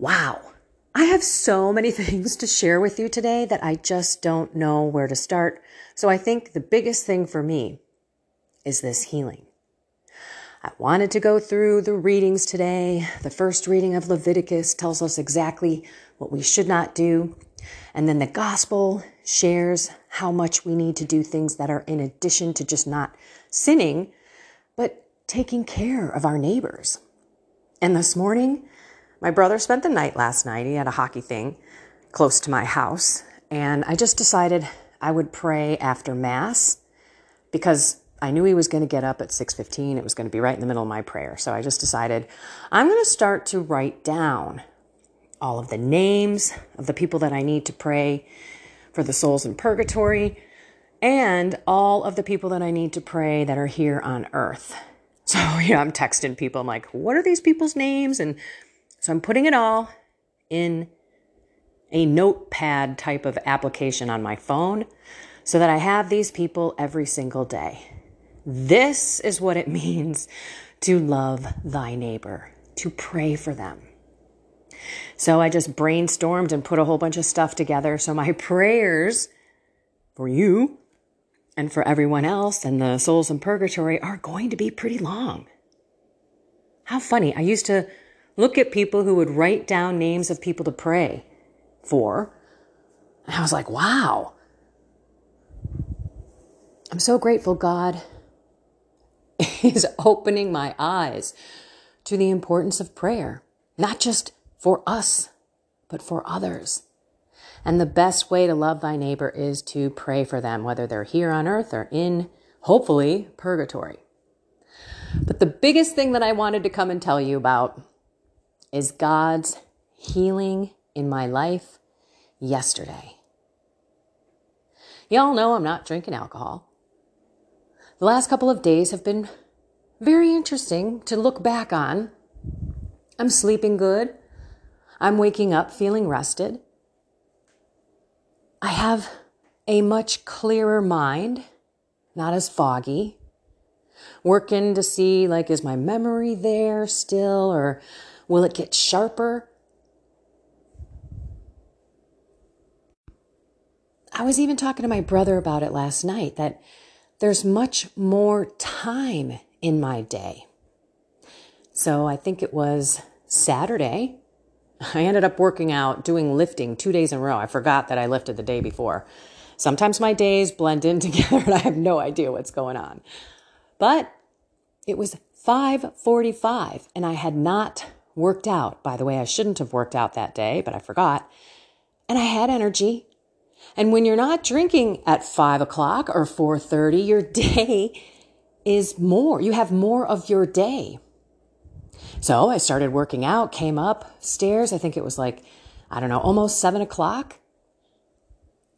Wow. I have so many things to share with you today that I just don't know where to start. So I think the biggest thing for me is this healing. I wanted to go through the readings today. The first reading of Leviticus tells us exactly what we should not do. And then the gospel shares how much we need to do things that are in addition to just not sinning, but taking care of our neighbors. And this morning, my brother spent the night last night. He had a hockey thing close to my house. And I just decided I would pray after Mass because I knew he was going to get up at 6:15. It was going to be right in the middle of my prayer. So I just decided I'm going to start to write down all of the names of the people that I need to pray for the souls in purgatory and all of the people that I need to pray that are here on earth. So, yeah, I'm texting people. I'm like, what are these people's names? And so I'm putting it all in a notepad type of application on my phone so that I have these people every single day. This is what it means to love thy neighbor, to pray for them. So I just brainstormed and put a whole bunch of stuff together. So my prayers for you and for everyone else and the souls in purgatory are going to be pretty long. How funny. I used to look at people who would write down names of people to pray for. And I was like, wow. I'm so grateful God is opening my eyes to the importance of prayer, not just for us, but for others. And the best way to love thy neighbor is to pray for them, whether they're here on earth or in, hopefully, purgatory. But the biggest thing that I wanted to come and tell you about is God's healing in my life yesterday. Y'all know I'm not drinking alcohol. The last couple of days have been very interesting to look back on. I'm sleeping good. I'm waking up feeling rested. I have a much clearer mind, not as foggy. Working to see, like, is my memory there still, or will it get sharper? I was even talking to my brother about it last night that there's much more time in my day. So I think it was Saturday. I ended up working out, doing lifting two days in a row. I forgot that I lifted the day before. Sometimes my days blend in together and I have no idea what's going on. But it was 5:45 and I had not worked out. By the way, I shouldn't have worked out that day, but I forgot. And I had energy. And when you're not drinking at five o'clock or 4:30, your day is more. You have more of your day. So I started working out, came up stairs. I think it was like, I don't know, almost seven o'clock.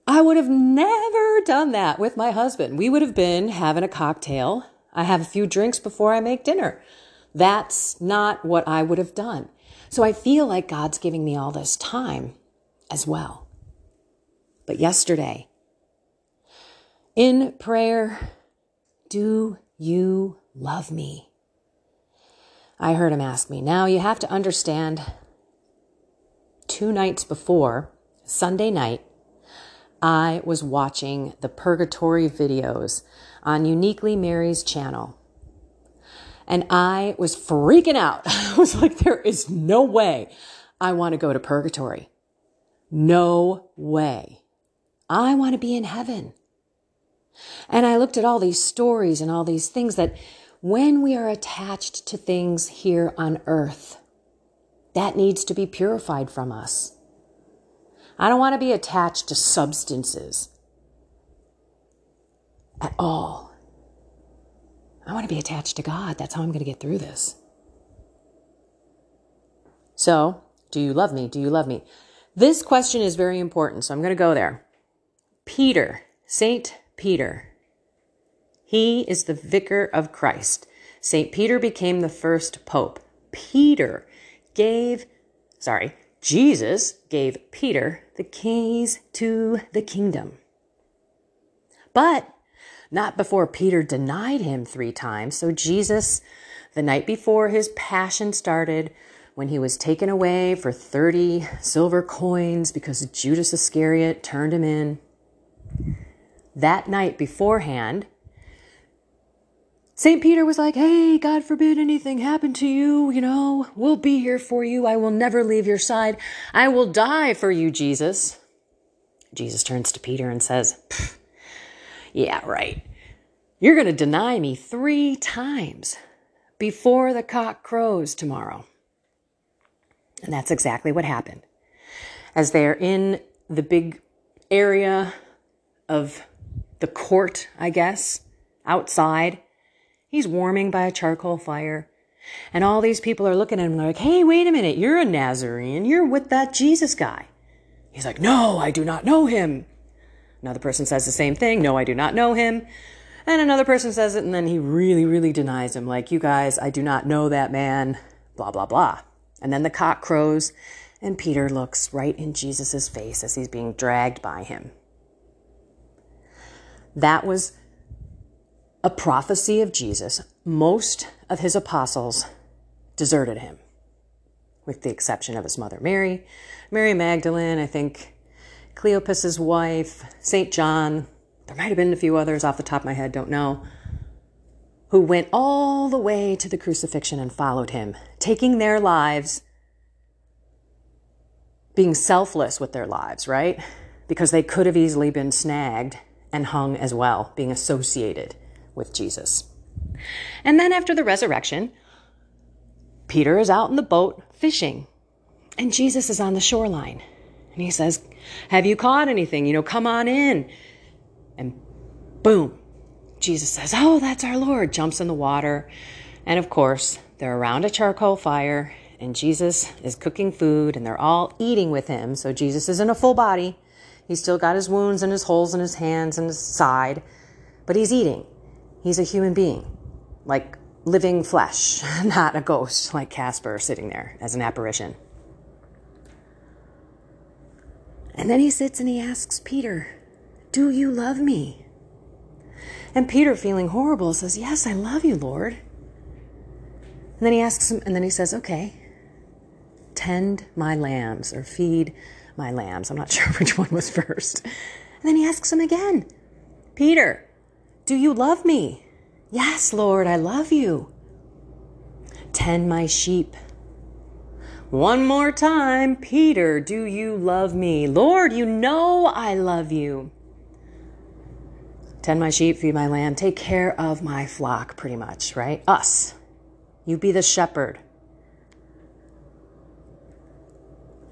I would have never done that with my husband. We would have been having a cocktail. I have a few drinks before I make dinner. That's not what I would have done. So I feel like God's giving me all this time as well. But yesterday, in prayer, do you love me? I heard him ask me. Now you have to understand, two nights before, Sunday night, I was watching the purgatory videos on Uniquely Mary's channel. And I was freaking out. I was like, there is no way I want to go to purgatory. No way. I want to be in heaven. And I looked at all these stories and all these things that when we are attached to things here on earth, that needs to be purified from us. I don't want to be attached to substances at all. I want to be attached to God. That's how I'm going to get through this. So, do you love me? Do you love me? This question is very important, so I'm going to go there. Peter, Saint Peter, he is the vicar of Christ. St. Peter became the first pope. Peter gave, sorry, Jesus gave Peter the keys to the kingdom. But not before Peter denied him three times. So Jesus, the night before his passion started, when he was taken away for 30 silver coins because Judas Iscariot turned him in. That night beforehand, St. Peter was like, Hey, God forbid anything happen to you. You know, we'll be here for you. I will never leave your side. I will die for you, Jesus. Jesus turns to Peter and says, Yeah, right. You're going to deny me three times before the cock crows tomorrow. And that's exactly what happened. As they're in the big area of the court, I guess, outside, he's warming by a charcoal fire. And all these people are looking at him like, hey, wait a minute, you're a Nazarene. You're with that Jesus guy. He's like, no, I do not know him. Another person says the same thing. No, I do not know him. And another person says it, and then he really, really denies him, like, you guys, I do not know that man, blah, blah, blah. And then the cock crows, and Peter looks right in Jesus' face as he's being dragged by him. That was a prophecy of Jesus. Most of his apostles deserted him, with the exception of his mother Mary, Mary Magdalene, I think Cleopas' wife, St. John. There might have been a few others off the top of my head, don't know who went all the way to the crucifixion and followed him, taking their lives, being selfless with their lives, right? Because they could have easily been snagged and hung as well, being associated with Jesus. And then after the resurrection, Peter is out in the boat fishing, and Jesus is on the shoreline. And he says, Have you caught anything? You know, come on in. And boom, Jesus says, Oh, that's our Lord, jumps in the water. And of course, they're around a charcoal fire, and Jesus is cooking food, and they're all eating with him. So Jesus is in a full body. He's still got his wounds and his holes in his hands and his side, but he's eating. He's a human being, like living flesh, not a ghost like Casper sitting there as an apparition. And then he sits and he asks Peter, Do you love me? And Peter, feeling horrible, says, Yes, I love you, Lord. And then he asks him, and then he says, Okay, tend my lambs or feed my lambs. I'm not sure which one was first. And then he asks him again, Peter, do you love me? Yes, Lord, I love you. Tend my sheep. One more time, Peter, do you love me? Lord, you know I love you. Tend my sheep, feed my lamb, take care of my flock, pretty much, right? Us. You be the shepherd.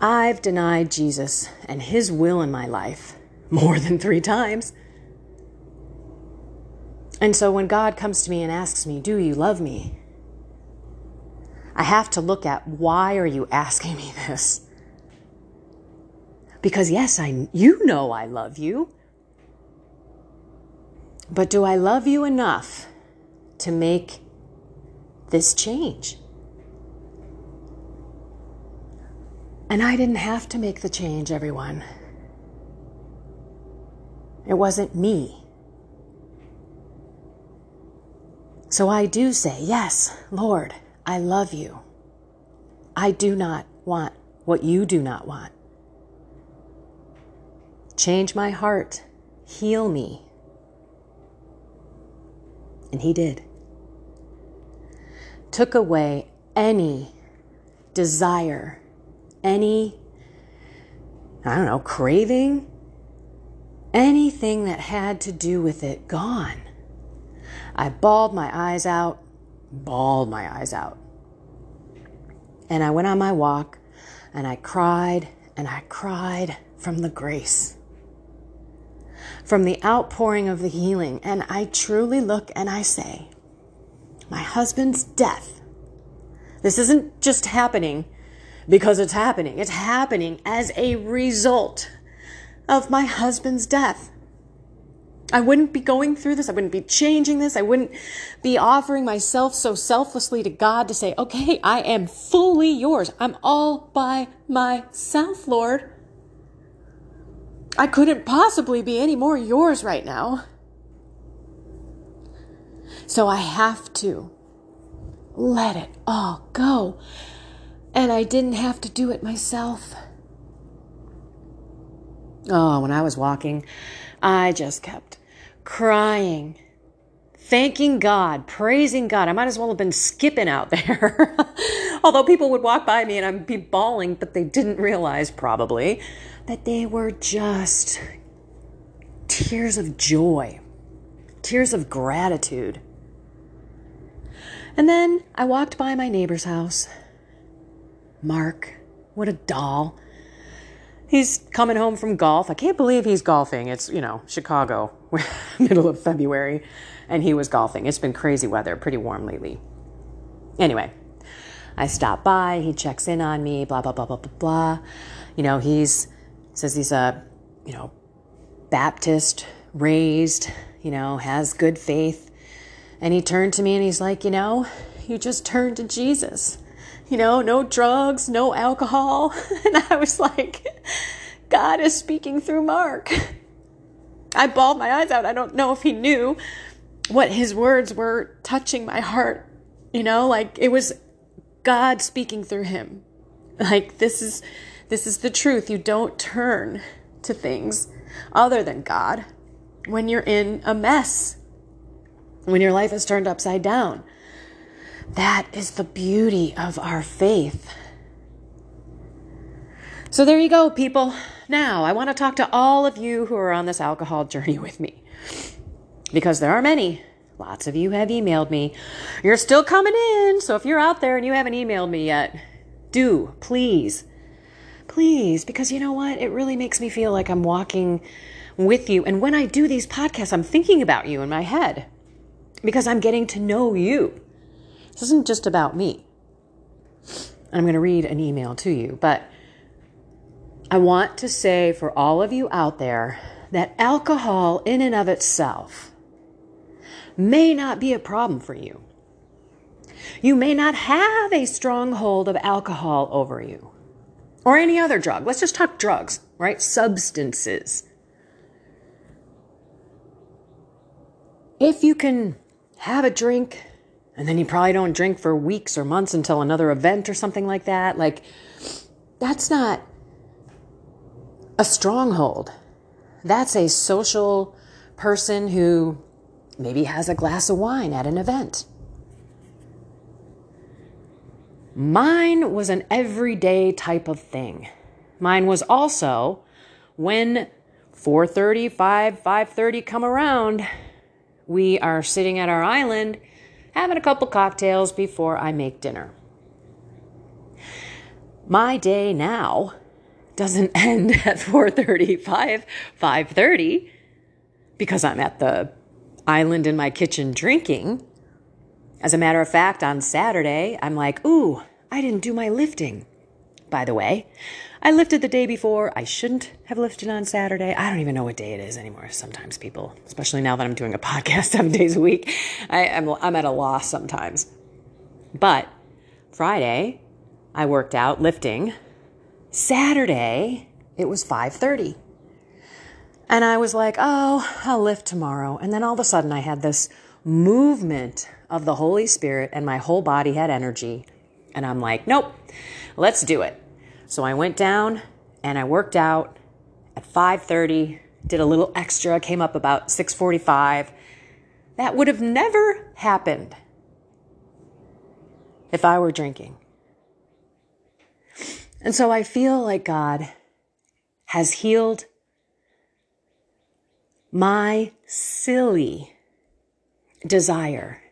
I've denied Jesus and his will in my life more than three times. And so when God comes to me and asks me, Do you love me? I have to look at why are you asking me this? Because yes, I you know I love you. But do I love you enough to make this change? And I didn't have to make the change, everyone. It wasn't me. So I do say, Yes, Lord, I love you. I do not want what you do not want. Change my heart, heal me, and he did. Took away any desire, any, I don't know, craving, anything that had to do with it gone. I bawled my eyes out, bawled my eyes out. And I went on my walk and I cried and I cried from the grace from the outpouring of the healing. And I truly look and I say, my husband's death. This isn't just happening because it's happening, it's happening as a result of my husband's death. I wouldn't be going through this. I wouldn't be changing this. I wouldn't be offering myself so selflessly to God to say, okay, I am fully yours. I'm all by myself, Lord. I couldn't possibly be any more yours right now. So I have to let it all go. And I didn't have to do it myself. Oh, when I was walking, I just kept crying, thanking God, praising God. I might as well have been skipping out there. Although people would walk by me and I'd be bawling, but they didn't realize probably that they were just tears of joy, tears of gratitude. And then I walked by my neighbor's house. Mark, what a doll. He's coming home from golf. I can't believe he's golfing. It's, you know, Chicago, middle of February, and he was golfing. It's been crazy weather, pretty warm lately. Anyway, I stop by, he checks in on me, blah, blah, blah, blah, blah, blah. You know, he's, says he's a, you know, Baptist, raised, you know, has good faith. And he turned to me and he's like, you know, you just turned to Jesus you know, no drugs, no alcohol. And I was like, God is speaking through Mark. I bawled my eyes out. I don't know if he knew what his words were touching my heart. You know, like it was God speaking through him. Like this is this is the truth. You don't turn to things other than God when you're in a mess. When your life is turned upside down. That is the beauty of our faith. So there you go, people. Now, I want to talk to all of you who are on this alcohol journey with me. Because there are many. Lots of you have emailed me. You're still coming in. So if you're out there and you haven't emailed me yet, do, please. Please, because you know what? It really makes me feel like I'm walking with you. And when I do these podcasts, I'm thinking about you in my head because I'm getting to know you. This isn't just about me. I'm going to read an email to you, but I want to say for all of you out there that alcohol, in and of itself, may not be a problem for you. You may not have a stronghold of alcohol over you or any other drug. Let's just talk drugs, right? Substances. If you can have a drink and then you probably don't drink for weeks or months until another event or something like that. Like, that's not a stronghold. That's a social person who maybe has a glass of wine at an event. Mine was an everyday type of thing. Mine was also when 4:30, 5, 5:30 come around, we are sitting at our island having a couple cocktails before I make dinner. My day now doesn't end at 4:35, 5:30 because I'm at the island in my kitchen drinking. As a matter of fact, on Saturday, I'm like, "Ooh, I didn't do my lifting." By the way, I lifted the day before. I shouldn't have lifted on Saturday. I don't even know what day it is anymore. Sometimes people, especially now that I'm doing a podcast seven days a week, I, am I'm, I'm at a loss sometimes. But Friday, I worked out lifting. Saturday, it was 5:30. And I was like, "Oh, I'll lift tomorrow." And then all of a sudden I had this movement of the Holy Spirit and my whole body had energy. And I'm like, "Nope. Let's do it." So I went down and I worked out at 5:30, did a little extra, came up about 6:45. That would have never happened if I were drinking. And so I feel like God has healed my silly desire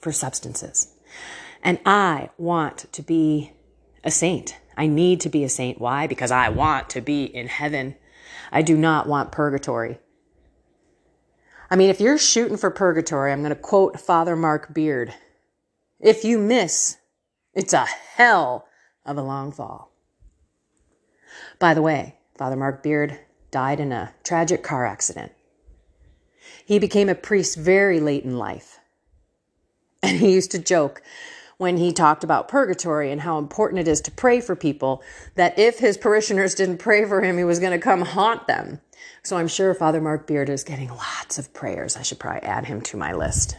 for substances. And I want to be a saint. I need to be a saint. Why? Because I want to be in heaven. I do not want purgatory. I mean, if you're shooting for purgatory, I'm going to quote Father Mark Beard. If you miss, it's a hell of a long fall. By the way, Father Mark Beard died in a tragic car accident. He became a priest very late in life. And he used to joke when he talked about purgatory and how important it is to pray for people, that if his parishioners didn't pray for him, he was going to come haunt them. So I'm sure Father Mark Beard is getting lots of prayers. I should probably add him to my list.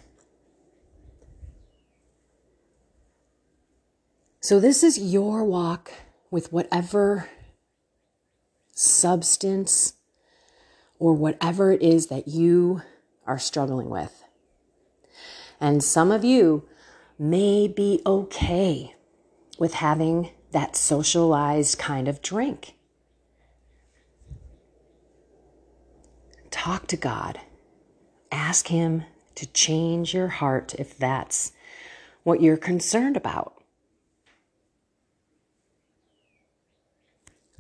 So, this is your walk with whatever substance or whatever it is that you are struggling with. And some of you may be okay with having that socialized kind of drink. Talk to God. Ask Him to change your heart if that's what you're concerned about.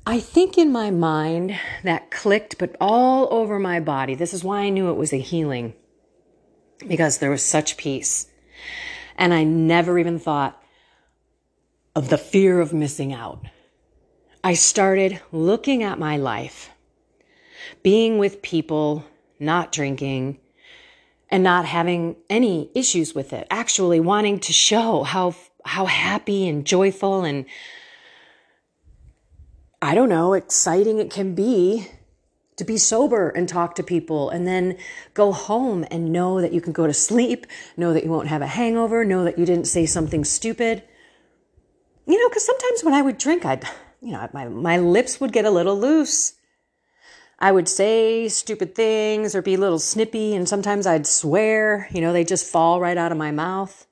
I think in my mind that clicked, but all over my body. This is why I knew it was a healing because there was such peace. And I never even thought of the fear of missing out. I started looking at my life, being with people, not drinking, and not having any issues with it, actually wanting to show how, how happy and joyful and I don't know, exciting it can be to be sober and talk to people and then go home and know that you can go to sleep, know that you won't have a hangover, know that you didn't say something stupid. You know, because sometimes when I would drink, I'd, you know, my, my lips would get a little loose. I would say stupid things or be a little snippy, and sometimes I'd swear, you know, they just fall right out of my mouth.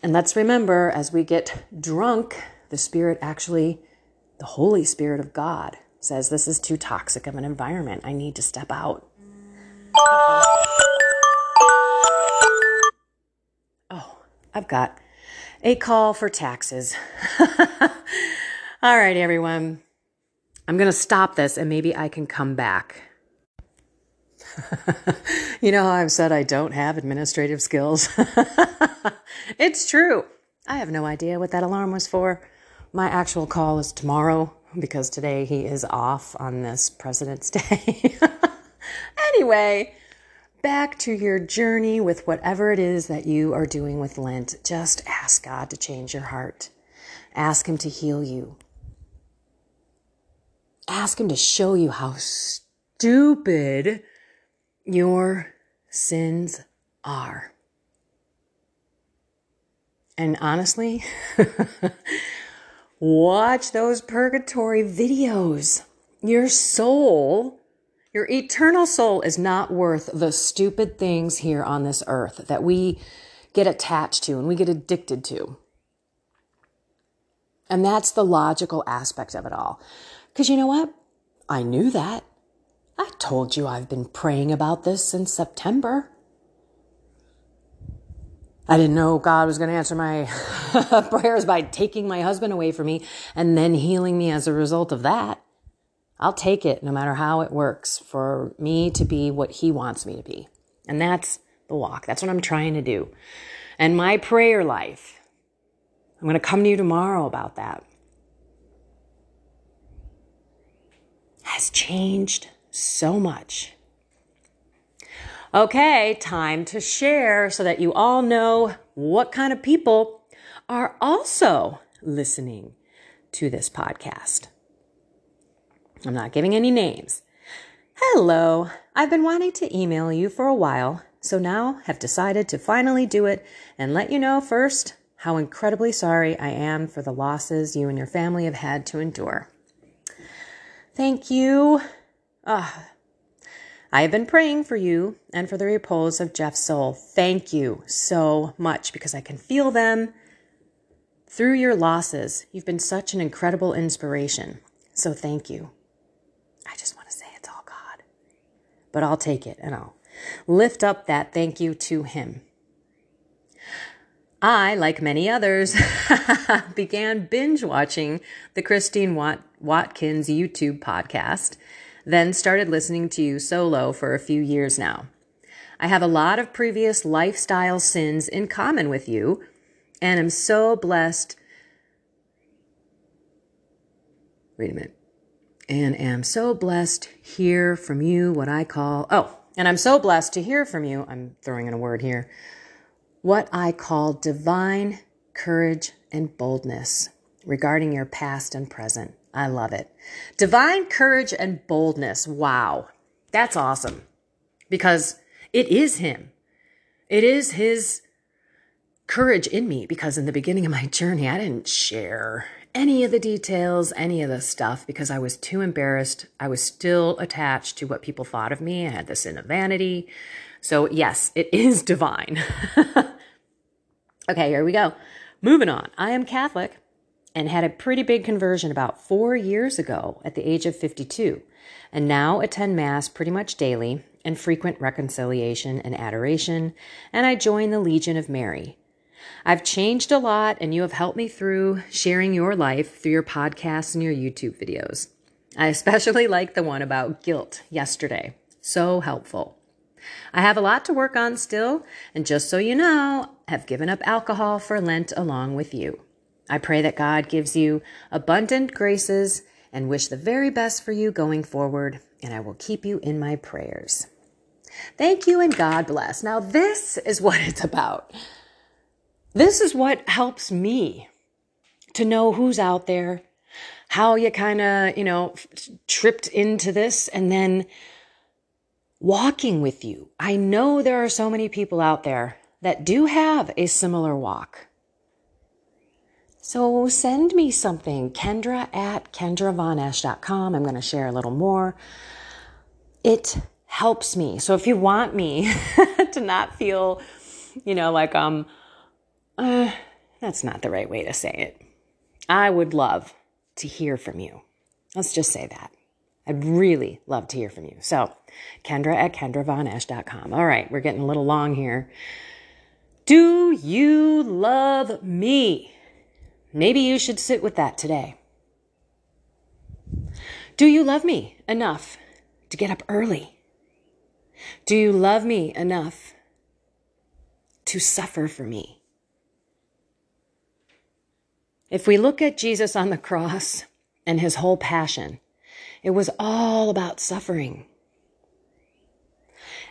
And let's remember, as we get drunk, the Spirit actually the Holy Spirit of God says, This is too toxic of an environment. I need to step out. Oh, I've got a call for taxes. All right, everyone. I'm going to stop this and maybe I can come back. you know how I've said I don't have administrative skills? it's true. I have no idea what that alarm was for. My actual call is tomorrow because today he is off on this President's Day. anyway, back to your journey with whatever it is that you are doing with Lent. Just ask God to change your heart. Ask Him to heal you. Ask Him to show you how stupid your sins are. And honestly, Watch those purgatory videos. Your soul, your eternal soul is not worth the stupid things here on this earth that we get attached to and we get addicted to. And that's the logical aspect of it all. Because you know what? I knew that. I told you I've been praying about this since September. I didn't know God was going to answer my prayers by taking my husband away from me and then healing me as a result of that. I'll take it no matter how it works for me to be what he wants me to be. And that's the walk. That's what I'm trying to do. And my prayer life, I'm going to come to you tomorrow about that, has changed so much Okay, time to share so that you all know what kind of people are also listening to this podcast. I'm not giving any names. Hello, I've been wanting to email you for a while, so now have decided to finally do it and let you know first how incredibly sorry I am for the losses you and your family have had to endure. Thank you. Ah, I have been praying for you and for the repose of Jeff's soul. Thank you so much because I can feel them through your losses. You've been such an incredible inspiration. So thank you. I just want to say it's all God, but I'll take it and I'll lift up that thank you to Him. I, like many others, began binge watching the Christine Wat- Watkins YouTube podcast then started listening to you solo for a few years now. I have a lot of previous lifestyle sins in common with you and am so blessed. Wait a minute. And am so blessed hear from you what I call, oh, and I'm so blessed to hear from you. I'm throwing in a word here. What I call divine courage and boldness regarding your past and present. I love it. Divine courage and boldness. Wow. That's awesome because it is Him. It is His courage in me because in the beginning of my journey, I didn't share any of the details, any of the stuff, because I was too embarrassed. I was still attached to what people thought of me. I had the sin of vanity. So, yes, it is divine. okay, here we go. Moving on. I am Catholic and had a pretty big conversion about four years ago at the age of 52, and now attend Mass pretty much daily and frequent reconciliation and adoration, and I join the Legion of Mary. I've changed a lot, and you have helped me through sharing your life through your podcasts and your YouTube videos. I especially like the one about guilt yesterday. So helpful. I have a lot to work on still, and just so you know, have given up alcohol for Lent along with you. I pray that God gives you abundant graces and wish the very best for you going forward, and I will keep you in my prayers. Thank you and God bless. Now, this is what it's about. This is what helps me to know who's out there, how you kind of, you know, tripped into this, and then walking with you. I know there are so many people out there that do have a similar walk. So send me something, Kendra at kendravonesh.com. I'm going to share a little more. It helps me. So if you want me to not feel, you know, like um, uh, that's not the right way to say it. I would love to hear from you. Let's just say that. I'd really love to hear from you. So, Kendra at kendravonesh.com. All right, we're getting a little long here. Do you love me? Maybe you should sit with that today. Do you love me enough to get up early? Do you love me enough to suffer for me? If we look at Jesus on the cross and his whole passion, it was all about suffering.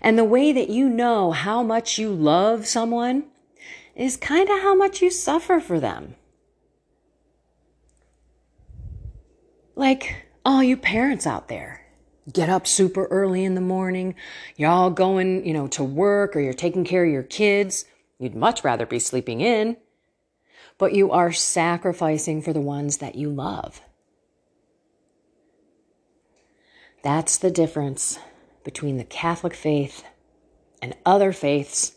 And the way that you know how much you love someone is kind of how much you suffer for them. Like all you parents out there, get up super early in the morning, you're all going, you know, to work or you're taking care of your kids. You'd much rather be sleeping in, but you are sacrificing for the ones that you love. That's the difference between the Catholic faith and other faiths.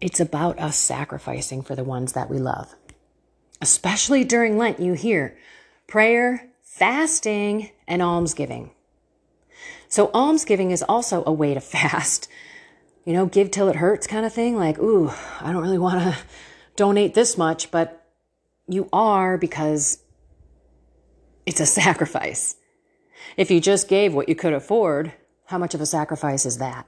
It's about us sacrificing for the ones that we love. Especially during Lent, you hear prayer, fasting, and almsgiving. So, almsgiving is also a way to fast. You know, give till it hurts kind of thing. Like, ooh, I don't really want to donate this much, but you are because it's a sacrifice. If you just gave what you could afford, how much of a sacrifice is that?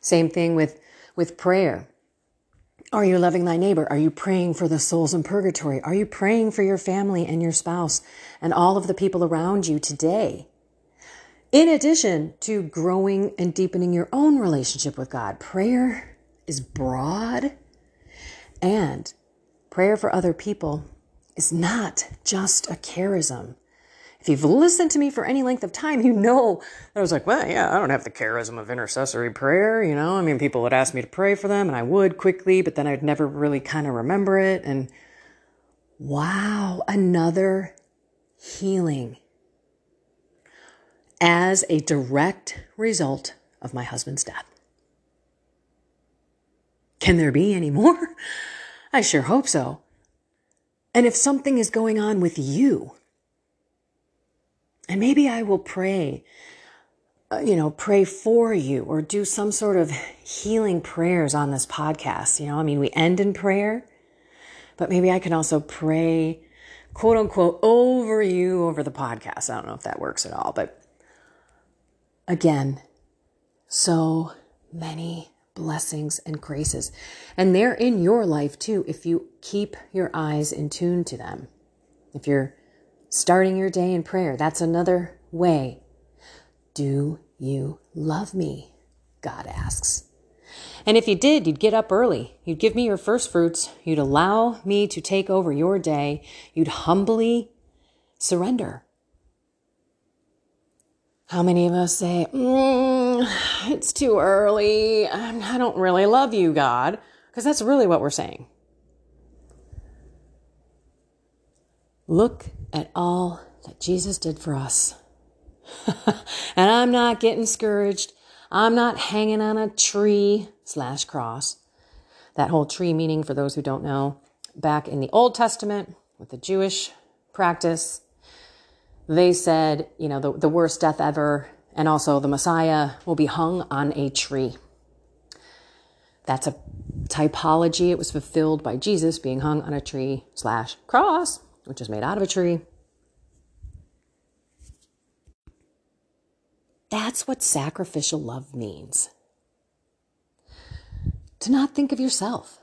Same thing with, with prayer. Are you loving thy neighbor? Are you praying for the souls in purgatory? Are you praying for your family and your spouse and all of the people around you today? In addition to growing and deepening your own relationship with God, prayer is broad and prayer for other people is not just a charism. If you've listened to me for any length of time, you know that I was like, well, yeah, I don't have the charism of intercessory prayer. You know, I mean, people would ask me to pray for them and I would quickly, but then I'd never really kind of remember it. And wow, another healing as a direct result of my husband's death. Can there be any more? I sure hope so. And if something is going on with you, and maybe I will pray, uh, you know, pray for you or do some sort of healing prayers on this podcast. You know, I mean, we end in prayer, but maybe I can also pray, quote unquote, over you over the podcast. I don't know if that works at all, but again, so many blessings and graces. And they're in your life too if you keep your eyes in tune to them. If you're starting your day in prayer, that's another way. Do you love me? God asks. And if you did, you'd get up early. You'd give me your first fruits. You'd allow me to take over your day. You'd humbly surrender. How many of us say, mm, it's too early. I don't really love you, God. Because that's really what we're saying. Look at all that Jesus did for us. and I'm not getting discouraged. I'm not hanging on a tree slash cross. That whole tree meaning, for those who don't know, back in the Old Testament with the Jewish practice, they said, you know, the, the worst death ever, and also the Messiah will be hung on a tree. That's a typology. It was fulfilled by Jesus being hung on a tree slash cross, which is made out of a tree. That's what sacrificial love means. To not think of yourself,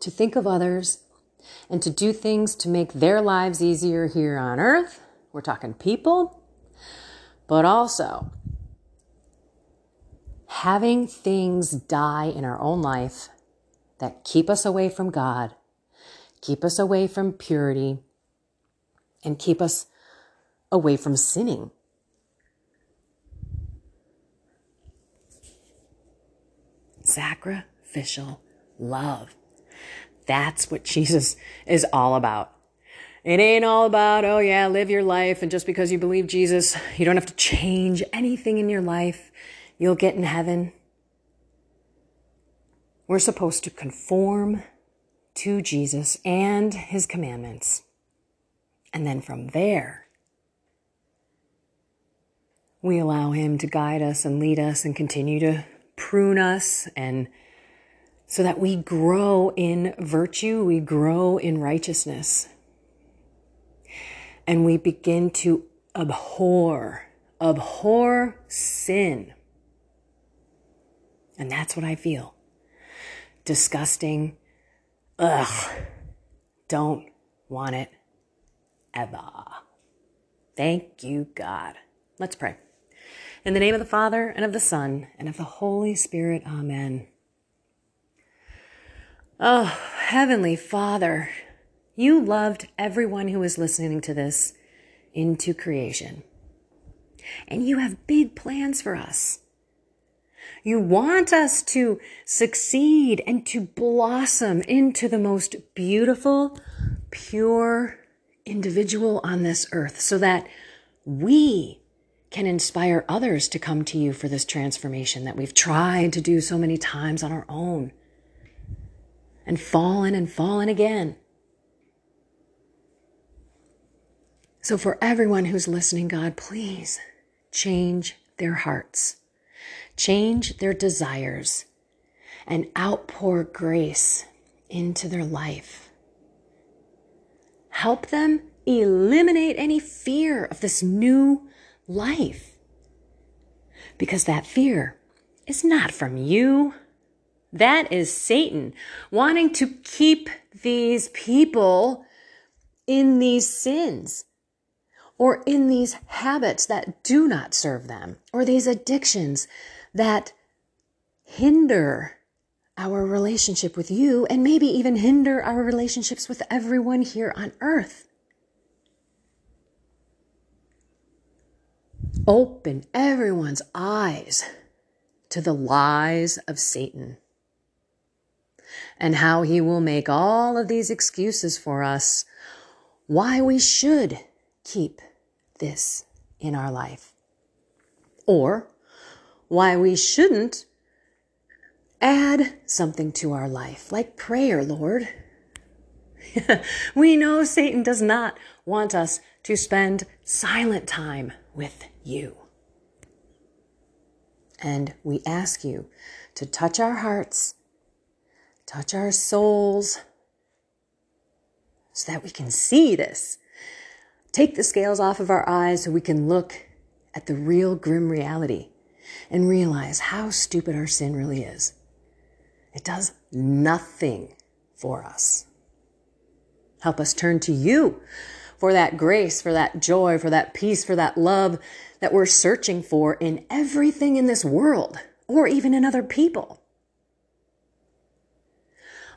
to think of others, and to do things to make their lives easier here on earth. We're talking people, but also having things die in our own life that keep us away from God, keep us away from purity, and keep us away from sinning. Sacrificial love. That's what Jesus is all about. It ain't all about, oh yeah, live your life. And just because you believe Jesus, you don't have to change anything in your life. You'll get in heaven. We're supposed to conform to Jesus and his commandments. And then from there, we allow him to guide us and lead us and continue to prune us and so that we grow in virtue, we grow in righteousness. And we begin to abhor, abhor sin. And that's what I feel. Disgusting. Ugh. Don't want it ever. Thank you, God. Let's pray. In the name of the Father, and of the Son, and of the Holy Spirit, amen. Oh, Heavenly Father, you loved everyone who is listening to this into creation. And you have big plans for us. You want us to succeed and to blossom into the most beautiful, pure individual on this earth so that we can inspire others to come to you for this transformation that we've tried to do so many times on our own and fallen and fallen again. So, for everyone who's listening, God, please change their hearts, change their desires, and outpour grace into their life. Help them eliminate any fear of this new life. Because that fear is not from you. That is Satan wanting to keep these people in these sins or in these habits that do not serve them or these addictions that hinder our relationship with you and maybe even hinder our relationships with everyone here on earth. Open everyone's eyes to the lies of Satan and how he will make all of these excuses for us why we should keep this in our life. Or why we shouldn't add something to our life, like prayer, Lord. we know Satan does not want us to spend silent time with you. And we ask you to touch our hearts touch our souls so that we can see this. Take the scales off of our eyes so we can look at the real grim reality and realize how stupid our sin really is. It does nothing for us. Help us turn to you for that grace, for that joy, for that peace, for that love that we're searching for in everything in this world or even in other people.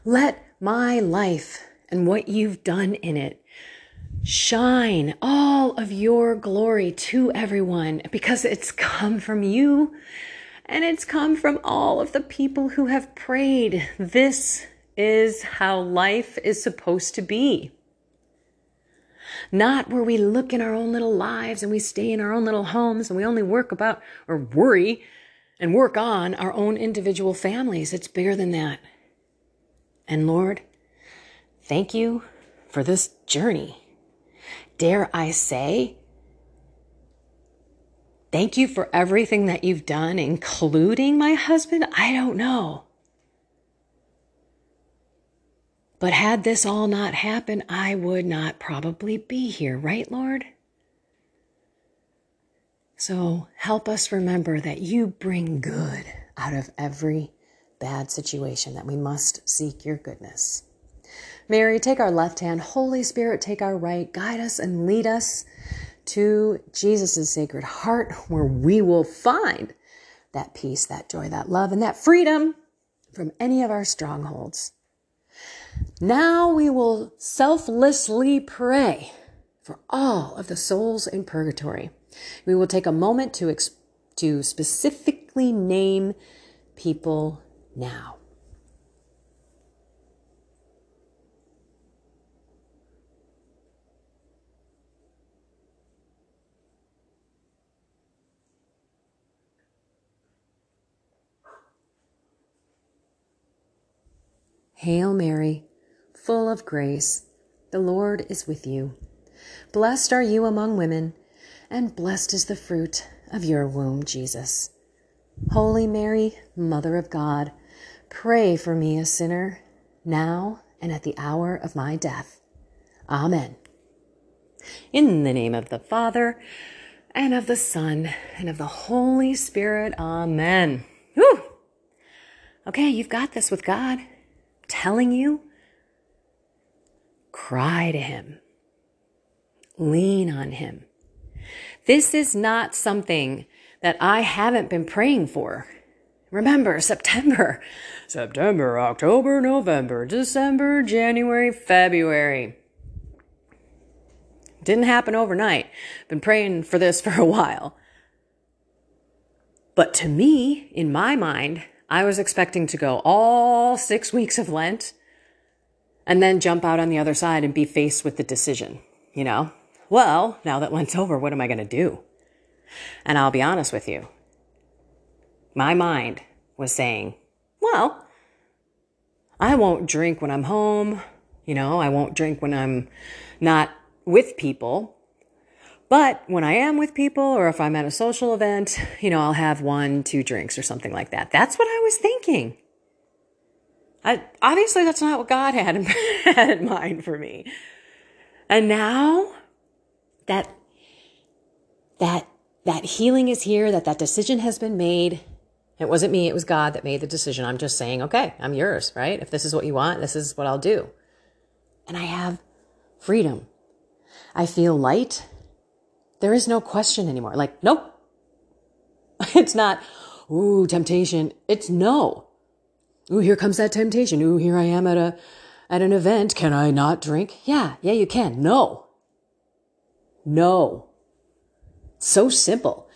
Let my life and what you've done in it shine all of your glory to everyone because it's come from you and it's come from all of the people who have prayed. This is how life is supposed to be. Not where we look in our own little lives and we stay in our own little homes and we only work about or worry and work on our own individual families. It's bigger than that. And Lord, thank you for this journey. Dare I say, thank you for everything that you've done, including my husband? I don't know. But had this all not happened, I would not probably be here, right, Lord? So help us remember that you bring good out of every bad situation, that we must seek your goodness. Mary, take our left hand. Holy Spirit, take our right. Guide us and lead us to Jesus' sacred heart, where we will find that peace, that joy, that love, and that freedom from any of our strongholds. Now we will selflessly pray for all of the souls in purgatory. We will take a moment to, to specifically name people now. Hail Mary, full of grace, the Lord is with you. Blessed are you among women and blessed is the fruit of your womb, Jesus. Holy Mary, Mother of God, pray for me, a sinner, now and at the hour of my death. Amen. In the name of the Father, and of the Son, and of the Holy Spirit. Amen. Whew. Okay, you've got this with God. Telling you, cry to Him, lean on Him. This is not something that I haven't been praying for. Remember, September, September, October, November, December, January, February. Didn't happen overnight. Been praying for this for a while. But to me, in my mind, I was expecting to go all six weeks of Lent and then jump out on the other side and be faced with the decision, you know? well, now that Lent's over, what am I going to do? And I'll be honest with you. My mind was saying, well, I won't drink when I'm home. You know, I won't drink when I'm not with people. But when I am with people or if I'm at a social event, you know, I'll have one, two drinks or something like that. That's what I was thinking. I, obviously, that's not what God had in, had in mind for me. And now that that that healing is here, that that decision has been made. It wasn't me, it was God that made the decision. I'm just saying, okay, I'm yours, right? If this is what you want, this is what I'll do. And I have freedom. I feel light. There is no question anymore. Like, nope. It's not, ooh, temptation. It's no. Ooh, here comes that temptation. Ooh, here I am at a at an event. Can I not drink? Yeah, yeah, you can. No. No. So simple.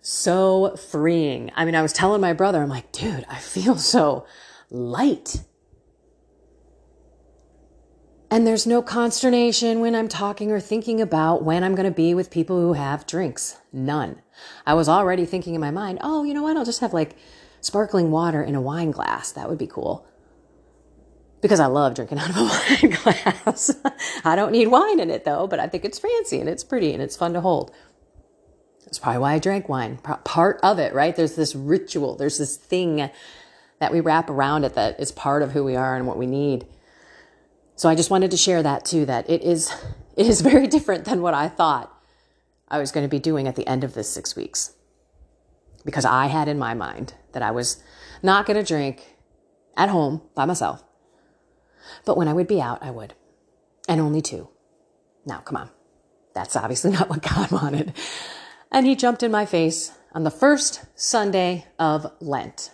So freeing. I mean, I was telling my brother, I'm like, dude, I feel so light. And there's no consternation when I'm talking or thinking about when I'm going to be with people who have drinks. None. I was already thinking in my mind, oh, you know what? I'll just have like sparkling water in a wine glass. That would be cool because I love drinking out of a wine glass. I don't need wine in it though, but I think it's fancy and it's pretty and it's fun to hold. That's probably why I drank wine. Part of it, right? There's this ritual, there's this thing that we wrap around it that is part of who we are and what we need. So I just wanted to share that too, that it is, it is very different than what I thought I was going to be doing at the end of this six weeks. Because I had in my mind that I was not going to drink at home by myself but when I would be out, I would. And only two. Now, come on. That's obviously not what God wanted. And he jumped in my face on the first Sunday of Lent.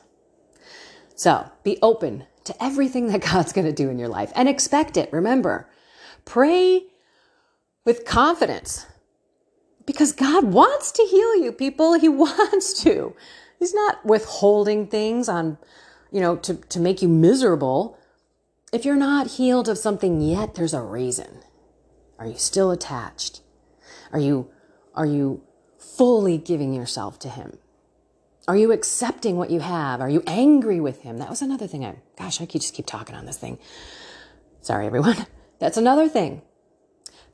So be open to everything that God's going to do in your life and expect it. Remember, pray with confidence because God wants to heal you, people. He wants to. He's not withholding things on, you know, to, to make you miserable. If you're not healed of something yet, there's a reason. Are you still attached? Are you, are you fully giving yourself to Him? Are you accepting what you have? Are you angry with Him? That was another thing. I, gosh, I could just keep talking on this thing. Sorry, everyone. That's another thing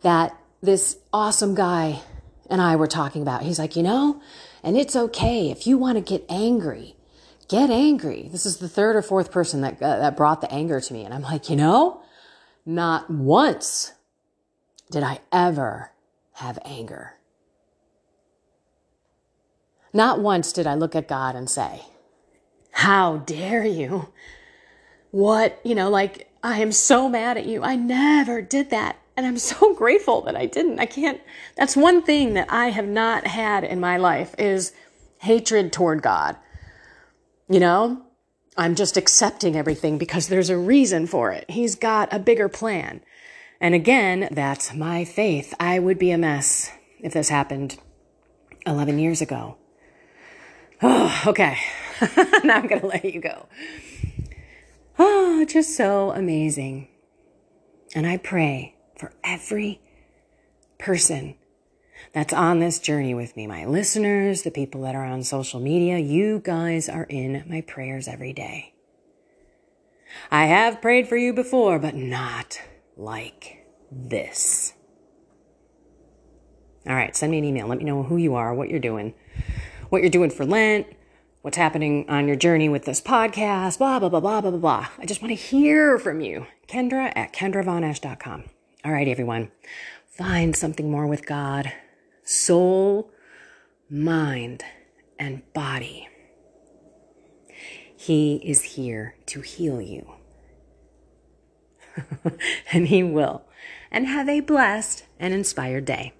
that this awesome guy and I were talking about. He's like, you know, and it's okay if you want to get angry, get angry. This is the third or fourth person that uh, that brought the anger to me, and I'm like, you know, not once did I ever have anger. Not once did I look at God and say, How dare you? What, you know, like, I am so mad at you. I never did that. And I'm so grateful that I didn't. I can't, that's one thing that I have not had in my life is hatred toward God. You know, I'm just accepting everything because there's a reason for it. He's got a bigger plan. And again, that's my faith. I would be a mess if this happened 11 years ago. Oh, okay. now I'm going to let you go. Oh, just so amazing. And I pray for every person that's on this journey with me, my listeners, the people that are on social media. You guys are in my prayers every day. I have prayed for you before, but not like this. All right, send me an email. Let me know who you are, what you're doing, what you're doing for Lent, what's happening on your journey with this podcast, blah, blah, blah, blah, blah, blah, blah. I just want to hear from you. Kendra at kendravonesh.com. All right, everyone. Find something more with God. Soul, mind, and body. He is here to heal you. and He will. And have a blessed and inspired day.